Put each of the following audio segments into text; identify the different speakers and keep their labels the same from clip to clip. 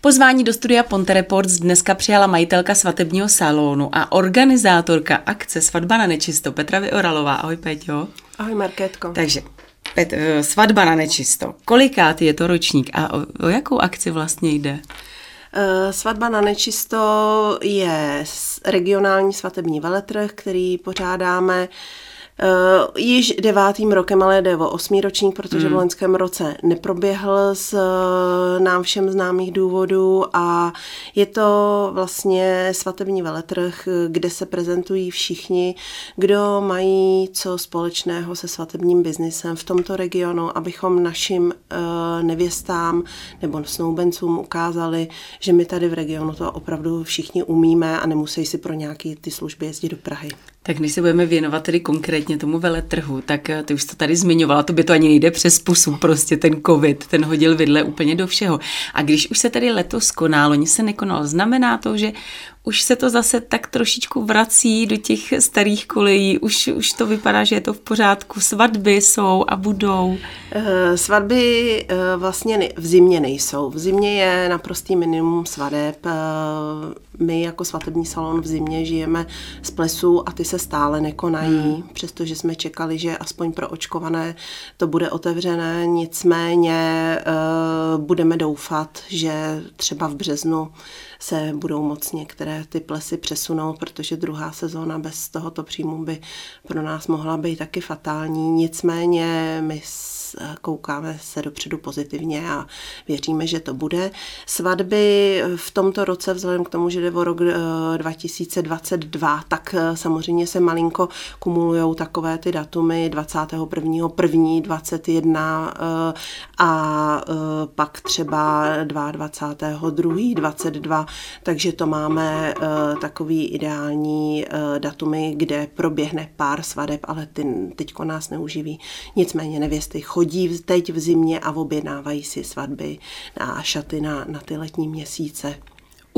Speaker 1: Pozvání do studia Ponte Reports dneska přijala majitelka svatebního salonu a organizátorka akce Svatba na nečisto Petra Vyoralová. Ahoj Peťo.
Speaker 2: Ahoj Markétko.
Speaker 1: Takže Pet, eh, svatba na nečisto. Kolikát je to ročník a o, o jakou akci vlastně jde?
Speaker 2: Eh, svatba na nečisto je regionální svatební veletrh, který pořádáme Uh, již devátým rokem, ale jde o osmý ročník, protože mm. v loňském roce neproběhl z uh, nám všem známých důvodů a je to vlastně svatební veletrh, kde se prezentují všichni, kdo mají co společného se svatebním biznisem v tomto regionu, abychom našim uh, nevěstám nebo snoubencům ukázali, že my tady v regionu to opravdu všichni umíme a nemusí si pro nějaké ty služby jezdit do Prahy.
Speaker 1: Tak než se budeme věnovat tedy konkrétně tomu veletrhu, tak eh, ty už to tady zmiňovala, to by to ani nejde přes pusu, prostě ten covid, ten hodil vidle úplně do všeho. A když už se tady letos konalo, nic se nekonalo, znamená to, že už se to zase tak trošičku vrací do těch starých kolejí, už, už to vypadá, že je to v pořádku, svatby jsou a budou.
Speaker 2: Eh, svatby eh, vlastně v zimě nejsou. V zimě je naprostý minimum svadeb. Eh, my jako svatební salon v zimě žijeme z plesů a ty se stále nekonají, hmm. přestože jsme čekali, že aspoň pro očkované to bude otevřené. Nicméně budeme doufat, že třeba v březnu se budou moc některé ty plesy přesunout, protože druhá sezóna bez tohoto příjmu by pro nás mohla být taky fatální. Nicméně my koukáme se dopředu pozitivně a věříme, že to bude. Svatby v tomto roce, vzhledem k tomu, že jde o rok 2022, eh, tak eh, samozřejmě se malinko kumulují takové ty datumy 21. 1. 21 a eh, pak třeba 22. 2. 22, takže to máme takový ideální datumy, kde proběhne pár svadeb, ale ty teďko nás neuživí. Nicméně nevěsty chodí teď v zimě a objednávají si svatby a šaty na, na ty letní měsíce.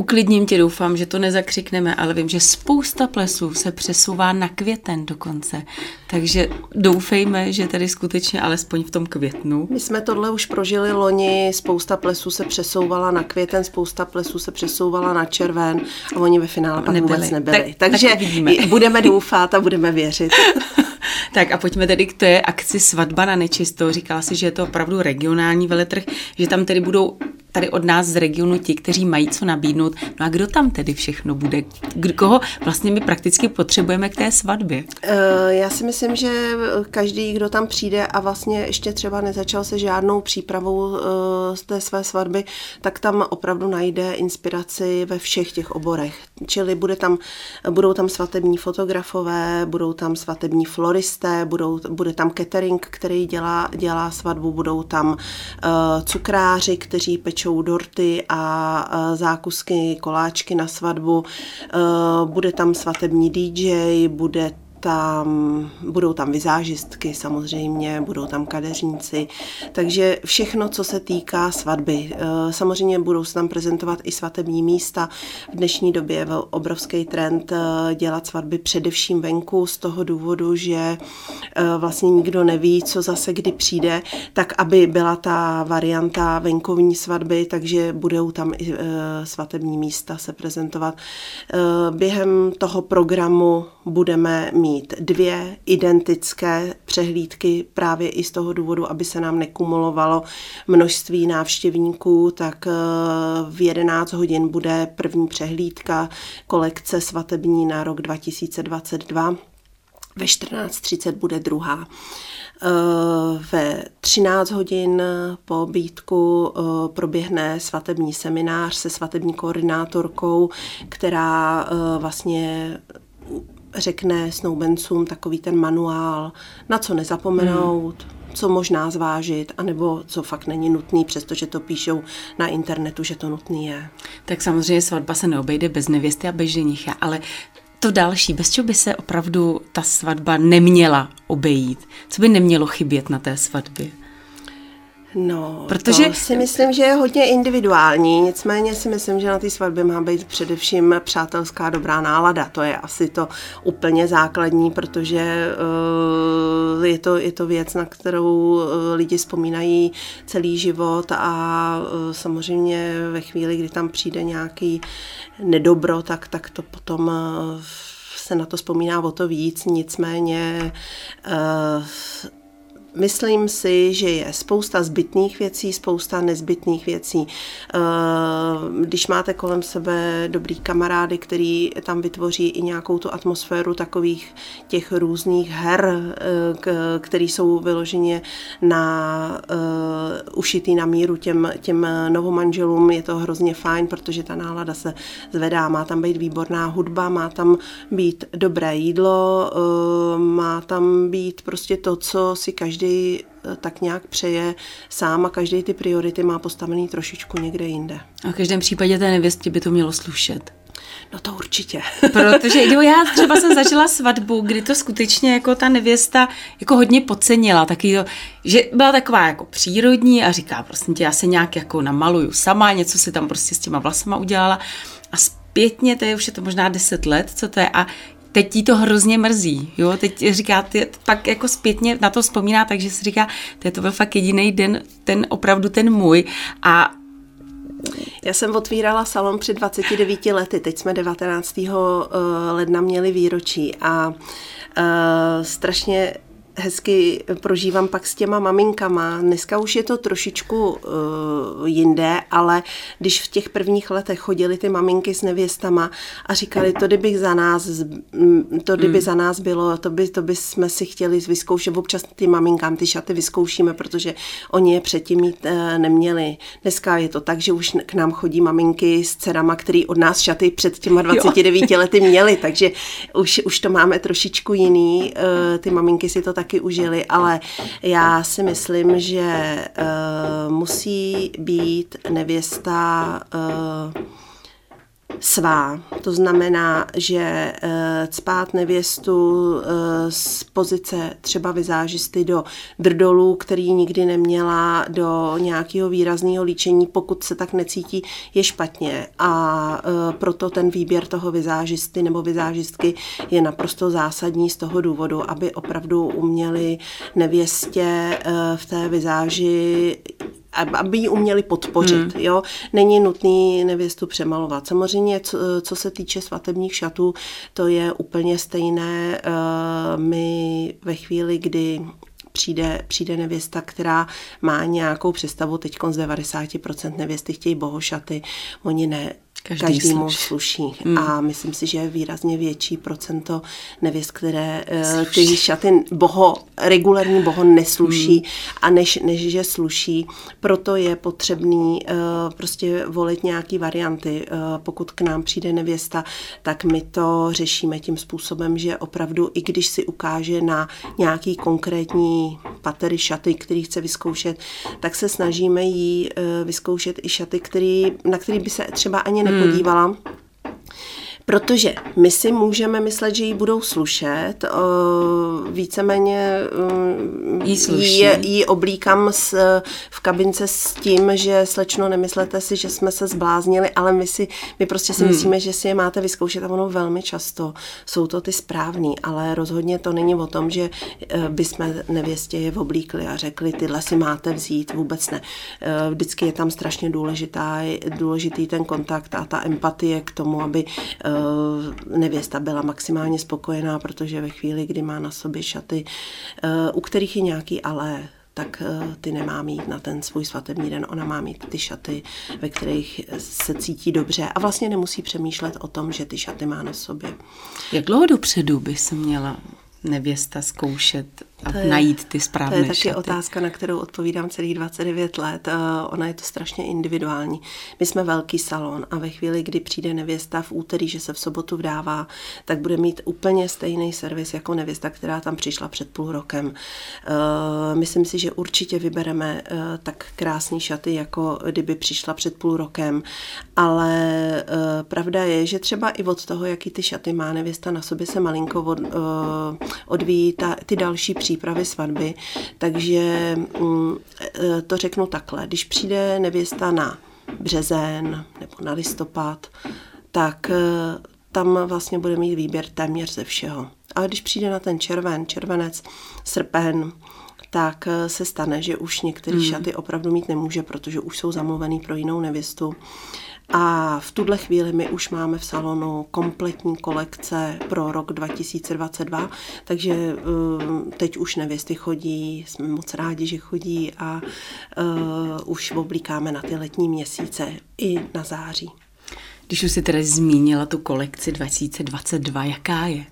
Speaker 1: Uklidním tě, doufám, že to nezakřikneme, ale vím, že spousta plesů se přesouvá na květen dokonce. Takže doufejme, že tady skutečně alespoň v tom květnu.
Speaker 2: My jsme tohle už prožili loni, spousta plesů se přesouvala na květen, spousta plesů se přesouvala na červen a oni ve finále pak nebyli. vůbec nebyli. Tak, Takže tak budeme doufat a budeme věřit.
Speaker 1: tak a pojďme tedy k té akci Svatba na nečisto. Říkala si, že je to opravdu regionální veletrh, že tam tedy budou tady od nás z regionu ti, kteří mají co nabídnout. No a kdo tam tedy všechno bude? Koho vlastně my prakticky potřebujeme k té svatbě?
Speaker 2: Eh, já si myslím, že každý, kdo tam přijde a vlastně ještě třeba nezačal se žádnou přípravou eh, z té své svatby, tak tam opravdu najde inspiraci ve všech těch oborech. Čili bude tam, budou tam svatební fotografové, budou tam svatební floristé, budou, bude tam catering, který dělá, dělá svatbu, budou tam uh, cukráři, kteří pečou dorty a zákusky, koláčky na svatbu. E, bude tam svatební DJ, bude tam, budou tam vizážistky samozřejmě, budou tam kadeřníci, takže všechno, co se týká svatby. Eh, samozřejmě budou se tam prezentovat i svatební místa. V dnešní době je obrovský trend eh, dělat svatby především venku z toho důvodu, že eh, vlastně nikdo neví, co zase kdy přijde, tak aby byla ta varianta venkovní svatby, takže budou tam i svatební místa se prezentovat. Během toho programu budeme mít dvě identické přehlídky právě i z toho důvodu, aby se nám nekumulovalo množství návštěvníků, tak eh, v 11 hodin bude první přehlídka kolekce svatební na rok 2022. Ve 14.30 bude druhá. Eh, ve 13 hodin po obídku eh, proběhne svatební seminář se svatební koordinátorkou, která vlastně řekne snoubencům takový ten manuál, na co nezapomenout, hmm co možná zvážit, anebo co fakt není nutný, přestože to píšou na internetu, že to nutný je.
Speaker 1: Tak samozřejmě svatba se neobejde bez nevěsty a bez ženicha, ale to další, bez čeho by se opravdu ta svatba neměla obejít? Co by nemělo chybět na té svatbě?
Speaker 2: No, Protože... to si myslím, že je hodně individuální, nicméně si myslím, že na té svatbě má být především přátelská dobrá nálada. To je asi to úplně základní, protože uh, je, to, je to věc, na kterou uh, lidi vzpomínají celý život a uh, samozřejmě ve chvíli, kdy tam přijde nějaký nedobro, tak, tak to potom uh, se na to vzpomíná o to víc, nicméně uh, Myslím si, že je spousta zbytných věcí, spousta nezbytných věcí. Eh, když máte kolem sebe dobrý kamarády, který tam vytvoří i nějakou tu atmosféru takových těch různých her, eh, které jsou vyloženě na uh, ušitý na míru těm, těm novomanželům, je to hrozně fajn, protože ta nálada se zvedá. Má tam být výborná hudba, má tam být dobré jídlo, má tam být prostě to, co si každý každý eh, tak nějak přeje sám a každý ty priority má postavený trošičku někde jinde.
Speaker 1: A v každém případě té nevěstě by to mělo slušet.
Speaker 2: No to určitě.
Speaker 1: Protože jo, já třeba jsem zažila svatbu, kdy to skutečně jako ta nevěsta jako hodně podcenila, taky to, že byla taková jako přírodní a říká, prostě tě, já se nějak jako namaluju sama, něco si tam prostě s těma vlasama udělala a zpětně, to je už je to možná deset let, co to je, a teď ti to hrozně mrzí, jo, teď říká, ty, pak jako zpětně na to vzpomíná, takže si říká, to je to byl fakt jediný den, ten opravdu ten můj a
Speaker 2: já jsem otvírala salon před 29 lety, teď jsme 19. Eh, ledna měli výročí a uh, strašně hezky prožívám pak s těma maminkama. Dneska už je to trošičku uh, jinde, ale když v těch prvních letech chodili ty maminky s nevěstama a říkali, to kdybych za nás, to kdyby mm. za nás bylo, to by, to by jsme si chtěli vyzkoušet. Občas ty maminkám ty šaty vyzkoušíme, protože oni je předtím mít uh, neměli. Dneska je to tak, že už k nám chodí maminky s dcerama, který od nás šaty před těma 29 jo. lety měli, takže už, už to máme trošičku jiný. Uh, ty maminky si to taky užili, ale já si myslím, že uh, musí být nevěsta uh, svá. To znamená, že uh, cpát nevěstu uh, z pozice třeba vizážisty do drdolů, který nikdy neměla, do nějakého výrazného líčení, pokud se tak necítí, je špatně. A uh, proto ten výběr toho vizážisty nebo vizážistky je naprosto zásadní z toho důvodu, aby opravdu uměli nevěstě v té vizáži aby ji uměli podpořit. Hmm. Jo? Není nutný nevěstu přemalovat. Samozřejmě, co, co se týče svatebních šatů, to je úplně stejné. Eh, my ve chvíli, kdy přijde, přijde nevěsta, která má nějakou představu, teď z 90% nevěsty chtějí bohošaty, oni ne, Každý každému sluší. sluší. Hmm. A myslím si, že je výrazně větší procento nevěst, které uh, ty šaty boho, regulární boho nesluší hmm. a než, než že sluší. Proto je potřebný uh, prostě volit nějaký varianty. Uh, pokud k nám přijde nevěsta, tak my to řešíme tím způsobem, že opravdu, i když si ukáže na nějaký konkrétní patery šaty, který chce vyzkoušet, tak se snažíme jí uh, vyzkoušet i šaty, který, na který by se třeba ani nepodívala. Hmm. Protože my si můžeme myslet, že jí budou slušet, víceméně jí, jí, jí oblíkám s, v kabince s tím, že slečno nemyslete si, že jsme se zbláznili, ale my, si, my prostě si hmm. myslíme, že si je máte vyzkoušet a ono velmi často jsou to ty správný, ale rozhodně to není o tom, že e, bychom nevěstě je oblíkli a řekli, tyhle si máte vzít, vůbec ne. E, vždycky je tam strašně důležitá, důležitý ten kontakt a ta empatie k tomu, aby Eh, nevěsta byla maximálně spokojená, protože ve chvíli, kdy má na sobě šaty, eh, u kterých je nějaký ale, tak eh, ty nemá mít na ten svůj svatební den, ona má mít ty šaty, ve kterých se cítí dobře a vlastně nemusí přemýšlet o tom, že ty šaty má na sobě.
Speaker 1: Jak dlouho dopředu by se měla nevěsta zkoušet a je, najít ty správné
Speaker 2: To je taky
Speaker 1: šaty.
Speaker 2: otázka, na kterou odpovídám celých 29 let. Uh, ona je to strašně individuální. My jsme velký salon a ve chvíli, kdy přijde nevěsta v úterý, že se v sobotu vdává, tak bude mít úplně stejný servis jako nevěsta, která tam přišla před půl rokem. Uh, myslím si, že určitě vybereme uh, tak krásný šaty, jako kdyby přišla před půl rokem, ale pravda je, že třeba i od toho, jaký ty šaty má nevěsta na sobě, se malinko od, odvíjí ta, ty další příležitosti přípravy svatby, takže mm, e, to řeknu takhle. Když přijde nevěsta na březen nebo na listopad, tak e, tam vlastně bude mít výběr téměř ze všeho. Ale když přijde na ten červen, červenec, srpen, tak e, se stane, že už některé hmm. šaty opravdu mít nemůže, protože už jsou zamluvený pro jinou nevěstu. A v tuhle chvíli my už máme v salonu kompletní kolekce pro rok 2022, takže uh, teď už nevěsty chodí, jsme moc rádi, že chodí a uh, už oblíkáme na ty letní měsíce i na září.
Speaker 1: Když už si tedy zmínila tu kolekci 2022, jaká je?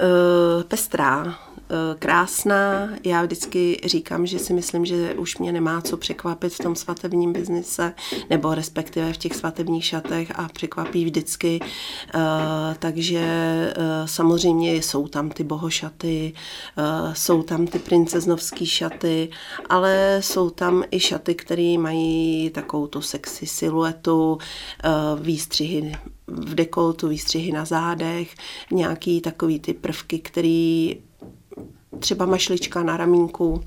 Speaker 2: Uh, pestrá. Eh, krásná. Já vždycky říkám, že si myslím, že už mě nemá co překvapit v tom svatebním biznise, nebo respektive v těch svatebních šatech a překvapí vždycky. Eh, takže eh, samozřejmě jsou tam ty bohošaty, jsou tam ty princeznovské šaty, ale jsou tam i šaty, které mají takovou tu sexy siluetu, výstřihy v dekoltu, výstřihy na zádech, nějaký takový ty prvky, který třeba mašlička na ramínku,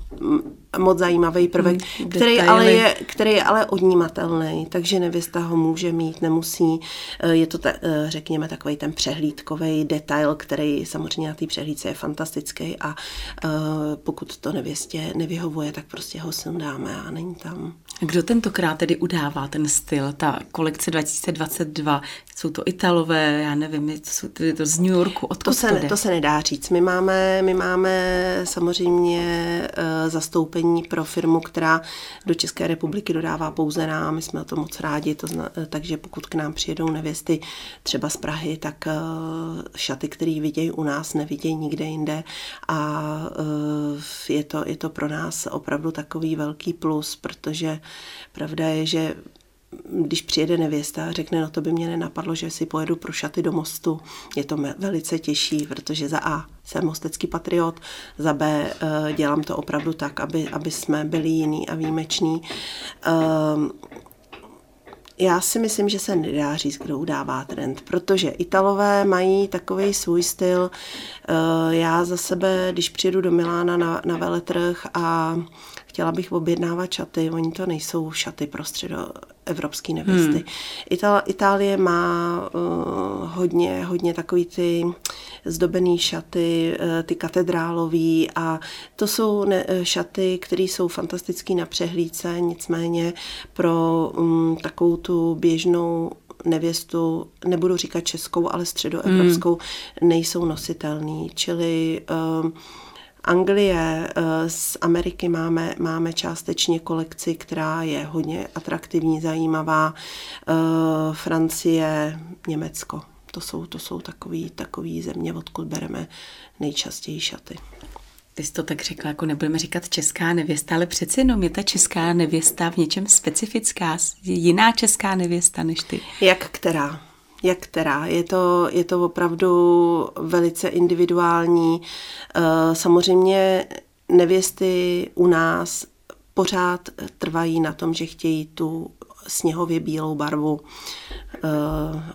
Speaker 2: moc zajímavý prvek, hmm, který, ale je, který je ale odnímatelný, takže nevěsta ho může mít, nemusí. Eh, je to, ta, eh, řekněme, takový ten přehlídkový detail, který samozřejmě na té přehlídce je fantastický a uh, pokud to nevěstě nevyhovuje, tak prostě ho sundáme a není tam.
Speaker 1: Kdo tentokrát tedy udává ten styl, ta kolekce 2022? Jsou to Italové, já nevím, to, jsou, to, to z New Yorku, odkud
Speaker 2: to se, to, to se nedá říct. My máme, my máme samozřejmě uh, zastoupení pro firmu, která do České republiky dodává pouze nám. My jsme o to moc rádi, to zna, takže pokud k nám přijedou nevěsty třeba z Prahy, tak uh, šaty, které vidějí u nás, nevidějí nikde jinde a uh, je, to, je to pro nás opravdu takový velký plus, protože pravda je, že když přijede nevěsta a řekne, no to by mě nenapadlo, že si pojedu pro šaty do mostu, je to velice těžší, protože za A jsem mostecký patriot, za B eh, dělám to opravdu tak, aby, aby jsme byli jiný a výjimeční. Ehm, já si myslím, že se nedá říct, kdo udává trend, protože Italové mají takový svůj styl. Eh, já za sebe, když přijedu do Milána na, na veletrh a chtěla bych objednávat šaty, oni to nejsou šaty pro středo evropský nevěsty. Hmm. Ital, Itálie má uh, hodně, hodně takový ty zdobený šaty, uh, ty katedrálový a to jsou ne, šaty, které jsou fantastický na přehlídce, nicméně pro um, takovou tu běžnou nevěstu, nebudu říkat českou, ale středoevropskou, hmm. nejsou nositelný. Čili uh, Anglie, eh, z Ameriky máme, máme částečně kolekci, která je hodně atraktivní, zajímavá. Eh, Francie, Německo. To jsou, to jsou takový, takový země, odkud bereme nejčastěji šaty.
Speaker 1: Ty jsi to tak řekla, jako nebudeme říkat česká nevěsta, ale přeci jenom je ta česká nevěsta v něčem specifická, jiná česká nevěsta než ty.
Speaker 2: Jak která? Jak která. Je to, je to opravdu velice individuální. Eh, samozřejmě nevěsty u nás pořád trvají na tom, že chtějí tu sněhově bílou barvu uh,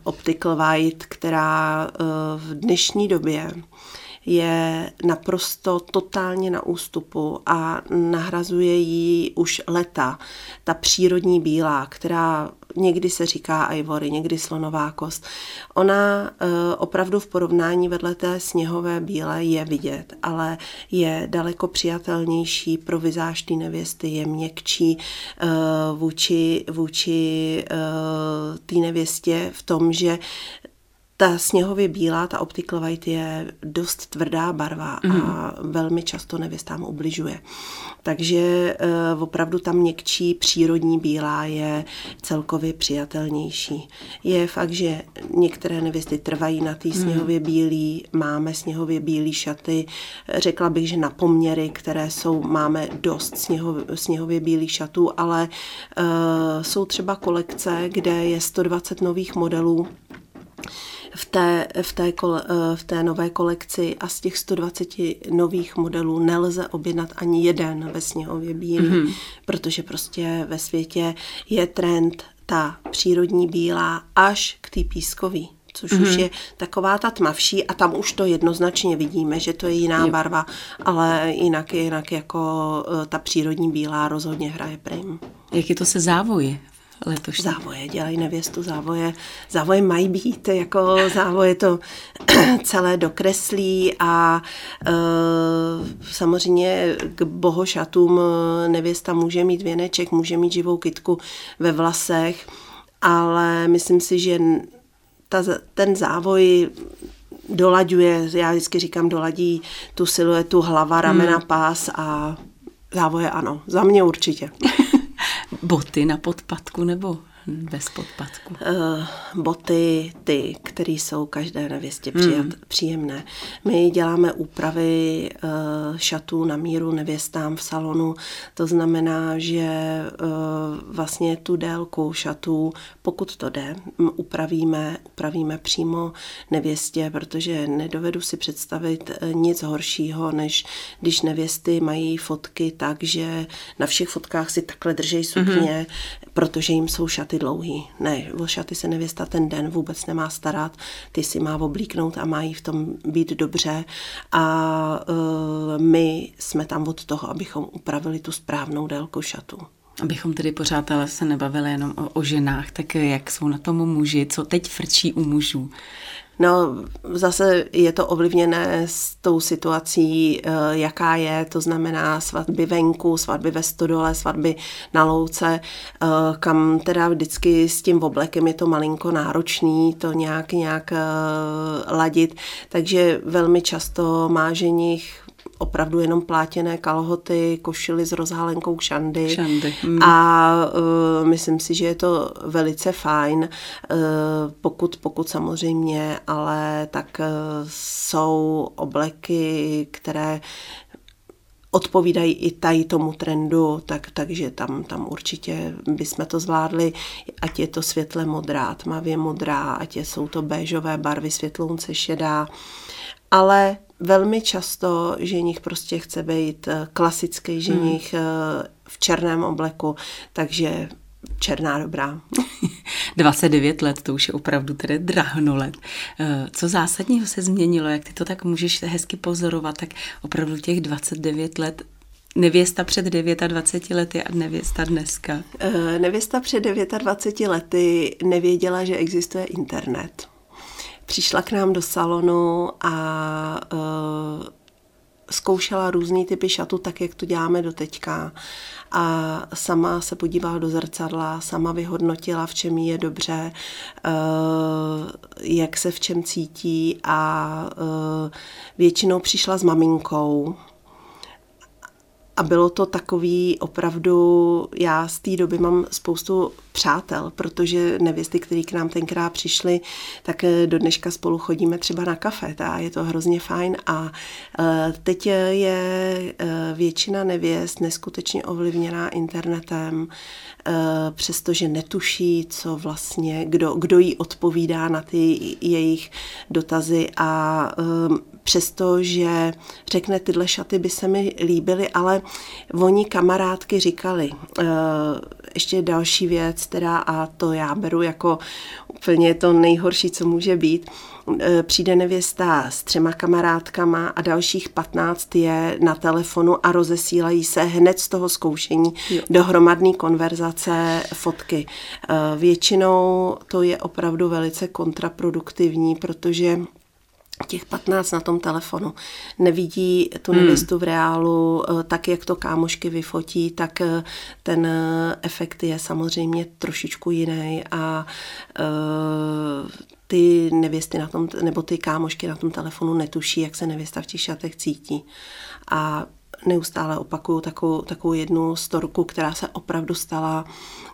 Speaker 2: Optical White, která uh, v dnešní době je naprosto totálně na ústupu a nahrazuje ji už leta. Ta přírodní bílá, která někdy se říká ivory, někdy slonová kost. Ona e, opravdu v porovnání vedle té sněhové bílé je vidět, ale je daleko přijatelnější pro vizáž nevěsty, je měkčí e, vůči, vůči e, té nevěstě v tom, že ta sněhově bílá, ta optical white je dost tvrdá barva mm. a mhm. velmi často nevěstám ubližuje. Takže uh, opravdu ta měkčí přírodní bílá je celkově přijatelnější. Je fakt, že některé nevěsty trvají na té mm. sněhově bílý, máme sněhově bílý šaty. Řekla bych, že na poměry, které jsou, máme dost sněhov, sněhově bílých šatů, ale uh, jsou třeba kolekce, kde je 120 nových modelů v té, v, té kole, eh, v té nové kolekci a z těch 120 nových modelů nelze objednat ani jeden ve sněhově bílý, mm-hmm. protože prostě ve světě je trend ta přírodní bílá až k té pískový. což mm-hmm. už mhm. je taková ta tmavší a tam už to jednoznačně vidíme, že to je jiná jo. barva, ale jinak, jinak jako eh, ta přírodní bílá rozhodně hraje prim.
Speaker 1: Jak je to se závoji
Speaker 2: letošní? Závoje, dělají nevěstu, závoje. Závoje mají být, jako závoje to celé dokreslí a e, samozřejmě k bohošatům eh, nevěsta může mít věneček, může mít živou kytku ve vlasech, ale myslím si, že ta, ten závoj dolaďuje, já vždycky říkám, doladí tu siluetu hlava, ramena, hmm. pás a závoje ano, za mě určitě.
Speaker 1: Boty na podpadku nebo bez podpadku? Uh,
Speaker 2: boty, ty, které jsou každé nevěstě přijat, mm. příjemné. My děláme úpravy uh, šatů na míru nevěstám v salonu. To znamená, že uh, vlastně tu délku šatů, pokud to jde, upravíme, upravíme přímo nevěstě, protože nedovedu si představit nic horšího, než když nevěsty mají fotky tak, že na všech fotkách si takhle držej sukně, mm-hmm. protože jim jsou šaty šaty dlouhý. Ne, o šaty se nevěsta ten den vůbec nemá starat, ty si má oblíknout a mají v tom být dobře a uh, my jsme tam od toho, abychom upravili tu správnou délku šatu.
Speaker 1: Abychom tedy pořád ale se nebavili jenom o, o ženách, tak jak jsou na tom muži, co teď frčí u mužů?
Speaker 2: No, zase je to ovlivněné s tou situací, eh, jaká je, to znamená svatby venku, svatby ve stodole, svatby na louce, eh, kam teda vždycky s tím oblekem je to malinko náročný, to nějak, nějak eh, ladit, takže velmi často má ženich opravdu jenom plátěné kalhoty, košily s rozhálenkou šandy.
Speaker 1: šandy. Mm.
Speaker 2: A uh, myslím si, že je to velice fajn, uh, pokud, pokud samozřejmě, ale tak uh, jsou obleky, které odpovídají i tady tomu trendu, tak, takže tam, tam určitě bychom to zvládli, ať je to světle modrá, tmavě modrá, ať je, jsou to béžové barvy, světlounce šedá, ale velmi často ženich prostě chce být eh, klasický ženich hmm. v černém obleku, takže černá dobrá.
Speaker 1: 29 let, to už je opravdu tedy drahno let. Eh, co zásadního se změnilo, jak ty to tak můžeš hezky pozorovat, tak opravdu těch 29 let Nevěsta před 29 lety a nevěsta dneska.
Speaker 2: Nevěsta před 29 lety nevěděla, že existuje internet přišla k nám do salonu a uh, zkoušela různý typy šatu, tak jak to děláme do teďka. A sama se podívala do zrcadla, sama vyhodnotila, v čem jí je dobře, uh, jak se v čem cítí a uh, většinou přišla s maminkou, a bylo to takový opravdu, já z té doby mám spoustu přátel, protože nevěsty, který k nám tenkrát přišly, tak eh, do dneška spolu chodíme třeba na kafe a je to hrozně fajn. A eh, teď je eh, většina nevěst neskutečně ovlivněná internetem, přestože netuší, co vlastně, kdo, kdo jí odpovídá na ty jejich dotazy a přesto, že řekne, tyhle šaty by se mi líbily, ale oni kamarádky říkali, uh, ještě další věc, teda a to já beru jako úplně to nejhorší, co může být, eh, přijde nevěsta s třema kamarádkama a dalších 15 je na telefonu a rozesílají se hned z toho zkoušení jo. do hromadné konverzace fotky. Eh, většinou to je opravdu velice kontraproduktivní, protože těch 15 na tom telefonu nevidí tu hmm. nevěstu v reálu, eh, tak jak to kámošky vyfotí, tak eh, ten eh, efekt je samozřejmě trošičku jiný a ty nevěsty na tom, nebo ty kámošky na tom telefonu netuší, jak se nevěsta v těch šatech cítí. A neustále opakuju takovou, takovou jednu storku, která se opravdu stala,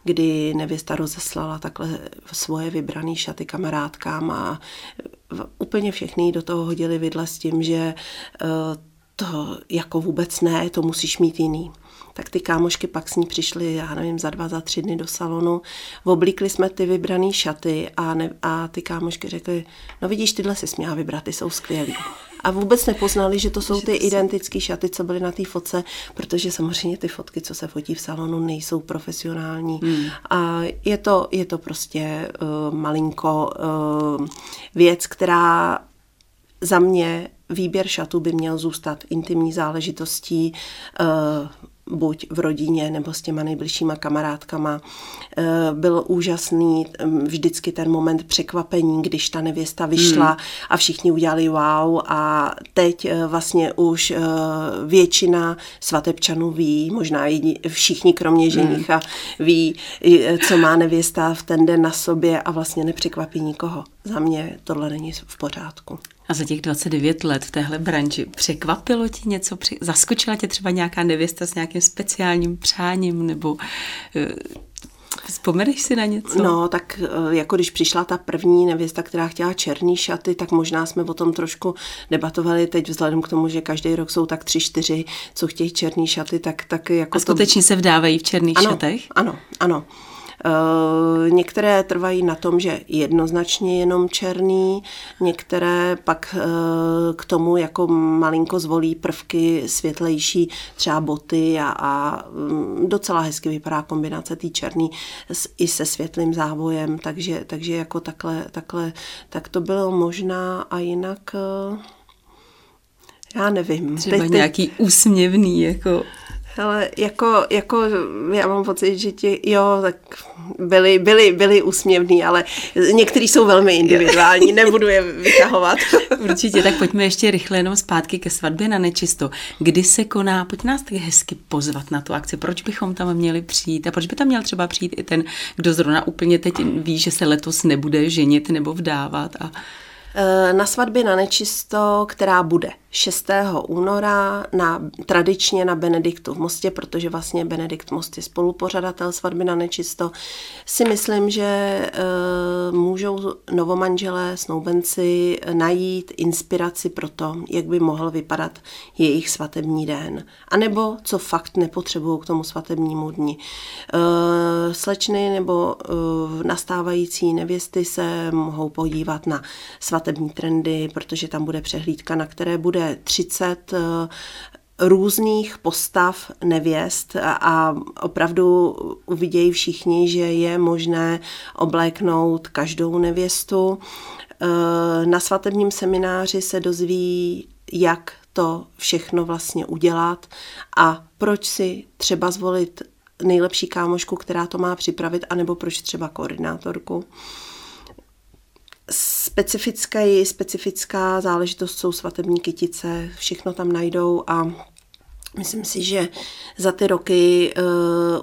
Speaker 2: kdy nevěsta rozeslala takhle svoje vybrané šaty kamarádkám a úplně všechny do toho hodili vidle s tím, že eh, to jako vůbec ne, to musíš mít jiný. Tak ty kámošky pak s ní přišly, já nevím, za dva, za tři dny do salonu. Oblíkli jsme ty vybrané šaty a, ne, a ty kámošky řekly, no vidíš, tyhle si směla vybrat, ty jsou skvělý. A vůbec nepoznali, že to jsou ty identické šaty, co byly na té fotce, protože samozřejmě ty fotky, co se fotí v salonu, nejsou profesionální. Hmm. A je to, je to prostě uh, malinko uh, věc, která za mě výběr šatů by měl zůstat intimní záležitostí. Uh, buď v rodině nebo s těma nejbližšíma kamarádkama. Eh, byl úžasný mm, vždycky ten moment překvapení, když ta nevěsta vyšla hmm. a všichni udělali wow a teď eh, vlastně už eh, většina svatebčanů ví, možná všichni kromě hmm. ženicha hmm. ví, co má nevěsta v ten den na sobě a vlastně nepřekvapí nikoho. Za mě tohle není v pořádku.
Speaker 1: A za těch 29 let v téhle branži překvapilo ti něco? Zaskočila tě třeba nějaká nevěsta s nějakým speciálním přáním nebo eh, Vzpomeneš si na něco?
Speaker 2: No, tak eh, jako když přišla ta první nevěsta, která chtěla černý šaty, tak možná jsme o tom trošku debatovali teď vzhledem k tomu, že každý rok jsou tak tři, čtyři, co chtějí černý šaty, tak, tak jako
Speaker 1: A skutečně
Speaker 2: to...
Speaker 1: se vdávají v černých
Speaker 2: ano,
Speaker 1: šatech?
Speaker 2: Ano, ano. Eh, některé trvají na tom, že jednoznačně jenom černý, některé pak eh, k tomu jako malinko zvolí prvky světlejší, třeba boty a, a mm, docela hezky vypadá kombinace té černý i se světlým závojem, takže, takže jako takhle, takhle, tak to bylo možná a jinak eh, já nevím.
Speaker 1: Třeba teď, nějaký úsměvný, jako
Speaker 2: ale jako, jako já mám pocit, že ti, jo, tak byli, byli, byli úsměvní, ale někteří jsou velmi individuální, nebudu je vytahovat.
Speaker 1: Určitě, tak pojďme ještě rychle jenom zpátky ke svatbě na nečisto. Kdy se koná, pojď nás tak hezky pozvat na tu akci, proč bychom tam měli přijít a proč by tam měl třeba přijít i ten, kdo zrovna úplně teď ví, že se letos nebude ženit nebo vdávat a
Speaker 2: na svatbě na nečisto, která bude 6. února na, tradičně na Benediktu v Mostě, protože vlastně Benedikt Most je spolupořadatel svatby na nečisto, si myslím, že uh, můžou novomanželé, snoubenci najít inspiraci pro to, jak by mohl vypadat jejich svatební den. A nebo co fakt nepotřebují k tomu svatebnímu dni. Uh, slečny nebo uh, nastávající nevěsty se mohou podívat na svatební svatební trendy, protože tam bude přehlídka, na které bude 30 eh, různých postav nevěst a opravdu uvidějí všichni, že je možné obléknout každou nevěstu. Eh, na svatebním semináři se dozví, jak to všechno vlastně udělat a proč si třeba zvolit nejlepší kámošku, která to má připravit, anebo proč třeba koordinátorku specifická, specifická záležitost jsou svatební kytice, všechno tam najdou a Myslím si, že za ty roky uh,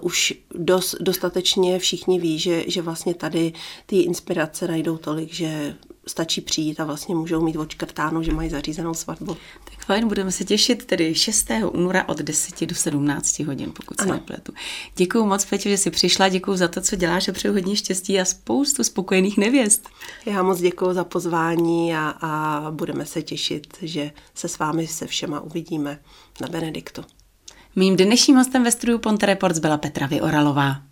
Speaker 2: už dos, dostatečně všichni ví, že, že vlastně tady ty inspirace najdou tolik, že stačí přijít a vlastně můžou mít odškrtáno, že mají zařízenou svatbu.
Speaker 1: Tak fajn, budeme se těšit tedy 6. února od 10 do 17 hodin, pokud se nepletu. Děkuji moc, Petě, že jsi přišla, děkuji za to, co děláš a přeju hodně štěstí a spoustu spokojených nevěst.
Speaker 2: Já moc děkuji za pozvání a, a budeme se těšit, že se s vámi se všema uvidíme na Benediktu.
Speaker 1: Mým dnešním hostem ve studiu Ponte Reports byla Petra Vyoralová.